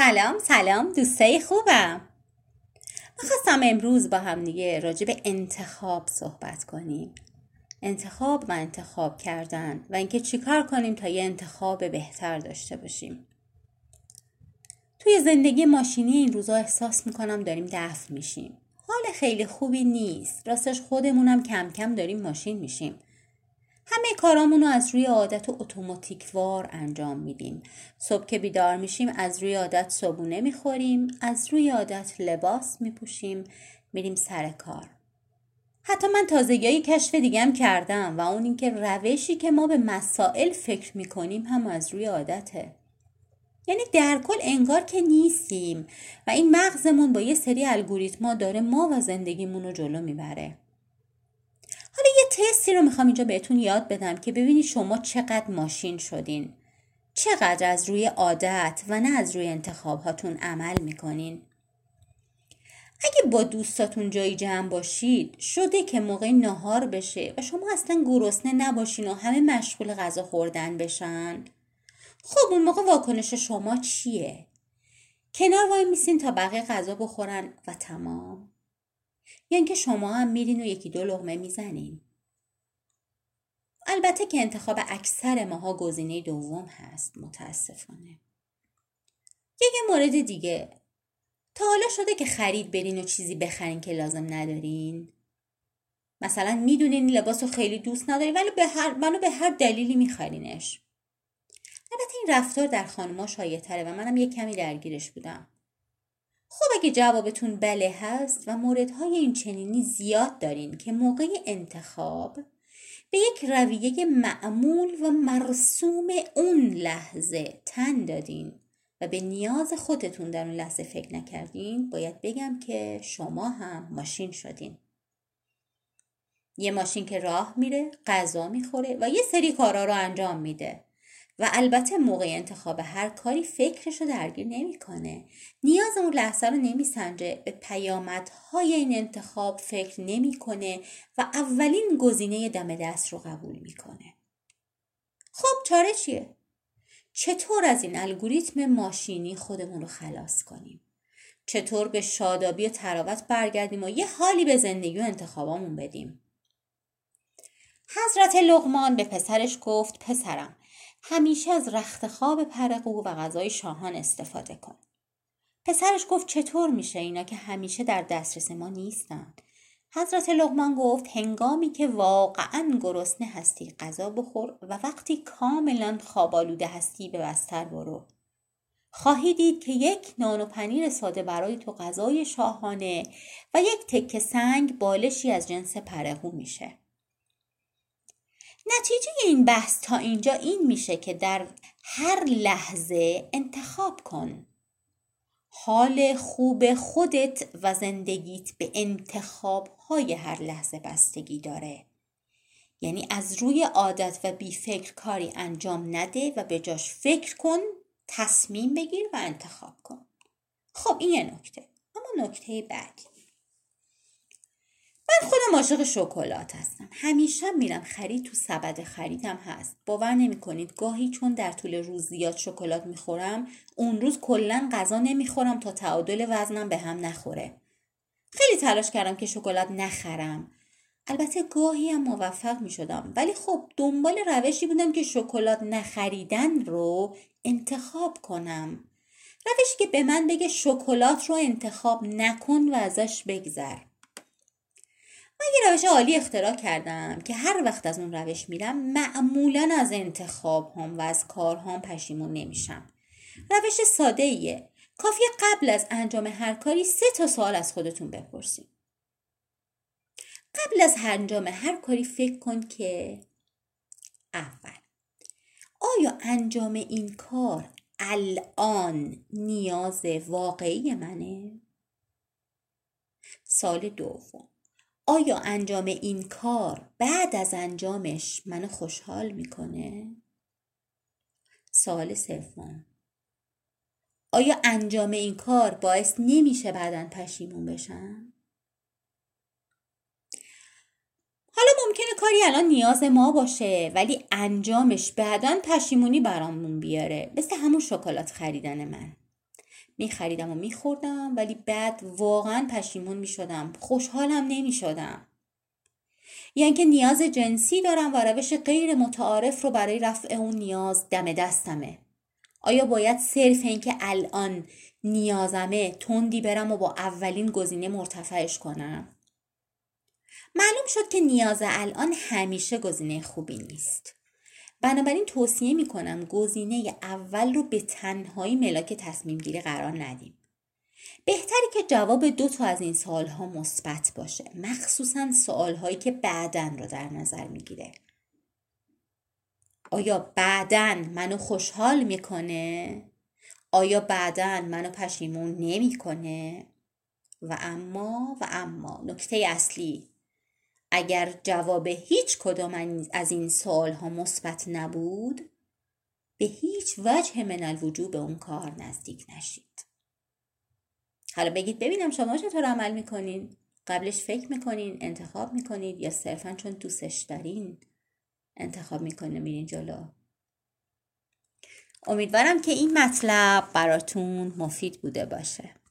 سلام سلام دوستای خوبم. می‌خواستم امروز با هم دیگه راجع به انتخاب صحبت کنیم. انتخاب و انتخاب کردن و اینکه چیکار کنیم تا یه انتخاب بهتر داشته باشیم. توی زندگی ماشینی این روزا احساس می‌کنم داریم دفع میشیم. حال خیلی خوبی نیست. راستش خودمونم کم کم داریم ماشین میشیم. همه کارامون رو از روی عادت اتوماتیکوار انجام میدیم. صبح که بیدار میشیم از روی عادت صبونه می‌خوریم از روی عادت لباس میپوشیم میریم سر کار. حتی من تازگی کشف دیگم کردم و اون اینکه روشی که ما به مسائل فکر می‌کنیم هم از روی عادته. یعنی در کل انگار که نیستیم و این مغزمون با یه سری الگوریتما داره ما و زندگیمون رو جلو می‌بره. تستی رو می‌خوام اینجا بهتون یاد بدم که ببینید شما چقدر ماشین شدین. چقدر از روی عادت و نه از روی انتخاب هاتون عمل می‌کنین. اگه با دوستاتون جایی جمع باشید شده که موقع نهار بشه و شما اصلا گرسنه نباشین و همه مشغول غذا خوردن بشن. خب اون موقع واکنش شما چیه؟ کنار وای میسین تا بقیه غذا بخورن و تمام. یا اینکه شما هم میرین و یکی دو لغمه می‌زنین. البته که انتخاب اکثر ماها گزینه دوم هست متاسفانه. یه مورد دیگه. تا حالا شده که خرید برین و چیزی بخرین که لازم ندارین؟ مثلا می‌دونین لباس رو خیلی دوست نداری ولی به هر منو به هر دلیلی میخرینش. البته این رفتار در خانمها شایع تره و منم یه کمی درگیرش بودم. خب اگه جوابتون بله هست و موردهای این چنینی زیاد دارین که موقع انتخاب به یک رویه معمول و مرسوم اون لحظه تن دادین و به نیاز خودتون در اون لحظه فکر نکردین باید بگم که شما هم ماشین شدین. یه ماشین که راه میره غذا می‌خوره و یه سری کارا رو انجام میده. و البته موقع انتخاب هر کاری فکرش رو درگیر نمی‌کنه. نیاز اون لحظه رو نمیسنجه. به پیامدهای این انتخاب فکر نمی‌کنه و اولین گزینه دم دست رو قبول می‌کنه. خب چاره چیه؟ چطور از این الگوریتم ماشینی خودمون رو خلاص کنیم؟ چطور به شادابی و تراوت برگردیم و یه حالی به زندگی و انتخابامون بدیم؟ حضرت لغمان به پسرش گفت پسرم همیشه از رخت خواب پرقو و غذای شاهان استفاده کن. پسرش گفت چطور میشه اینا که همیشه در دسترس ما نیستند. حضرت لغمان گفت هنگامی که واقعا گرسنه هستی غذا بخور و وقتی کاملا خوابالوده هستی به بستر برو. خواهی دید که یک نان و پنیر ساده برای تو غذای شاهانه و یک تکه سنگ بالشی از جنس پرهو میشه. نتیجه این بحث تا اینجا این میشه که در هر لحظه انتخاب کن. حال خوب خودت و زندگیت به انتخاب های هر لحظه بستگی داره. یعنی از روی عادت و بی فکر کاری انجام نده و به جاش فکر کن تصمیم بگیر و انتخاب کن. خب این یه نکته. اما نکته بعدی. من خودم عاشق شکلات هستم. همیشه میرم خرید تو سبد خریدم هست. باور نمی‌کنید. گاهی چون در طول روز زیاد شکلات می‌خورم اون روز کلا غذا نمی‌خورم تا تعادل وزنم به هم نخوره. خیلی تلاش کردم که شکلات نخرم. البته گاهی هم موفق می شدم ولی خب دنبال روشی بودم که شکلات نخریدن رو انتخاب کنم. روشی که به من بگه شکلات رو انتخاب نکن و ازش بگذر. من یه روش عالی اختراع کردم که هر وقت از اون روش میرم معمولا از انتخاب هم و از کارهام پشیمون نمیشم. روش ساده ایه کافی قبل از انجام هر کاری سه تا سوال از خودتون بپرسید قبل از انجام هر کاری فکر کن که اول آیا انجام این کار الان نیاز واقعی منه؟ سال دوم آیا انجام این کار بعد از انجامش منو خوشحال می‌کنه؟ سوال سوم آیا انجام این کار باعث نمیشه بعدا پشیمون بشم؟ حالا ممکنه کاری الان نیاز ما باشه ولی انجامش بعدا پشیمونی برامون بیاره مثل همون شکلات خریدن من میخریدم و میخوردم ولی بعد واقعا پشیمون می‌شدم. خوشحالم نمی‌شدم. یا اینکه نیاز جنسی دارم و روش غیر متعارف رو برای رفع اون نیاز دم دستمه. آیا باید صرف اینکه الان نیازمه تندی برم و با اولین گزینه مرتفعش کنم؟ معلوم شد که نیاز الان همیشه گزینه خوبی نیست. بنابراین توصیه می کنم گزینه اول رو به تنهایی ملاک تصمیم گیری قرار ندیم. بهتری که جواب دو تا از این ها مثبت باشه مخصوصا هایی که بعدن رو در نظر می‌گیره. آیا بعدن منو خوشحال می‌کنه؟ آیا بعدن منو پشیمون نمی‌کنه؟ و اما و اما نکته اصلی اگر جواب هیچ کدام از این سوال ها مثبت نبود به هیچ وجه من الوجود به اون کار نزدیک نشید. حالا بگید ببینم شما چطور عمل می‌کنین؟ قبلش فکر می‌کنین انتخاب می‌کنید یا صرفا چون دوستش دارین انتخاب می‌کنه میرین جلو؟ امیدوارم که این مطلب براتون مفید بوده باشه.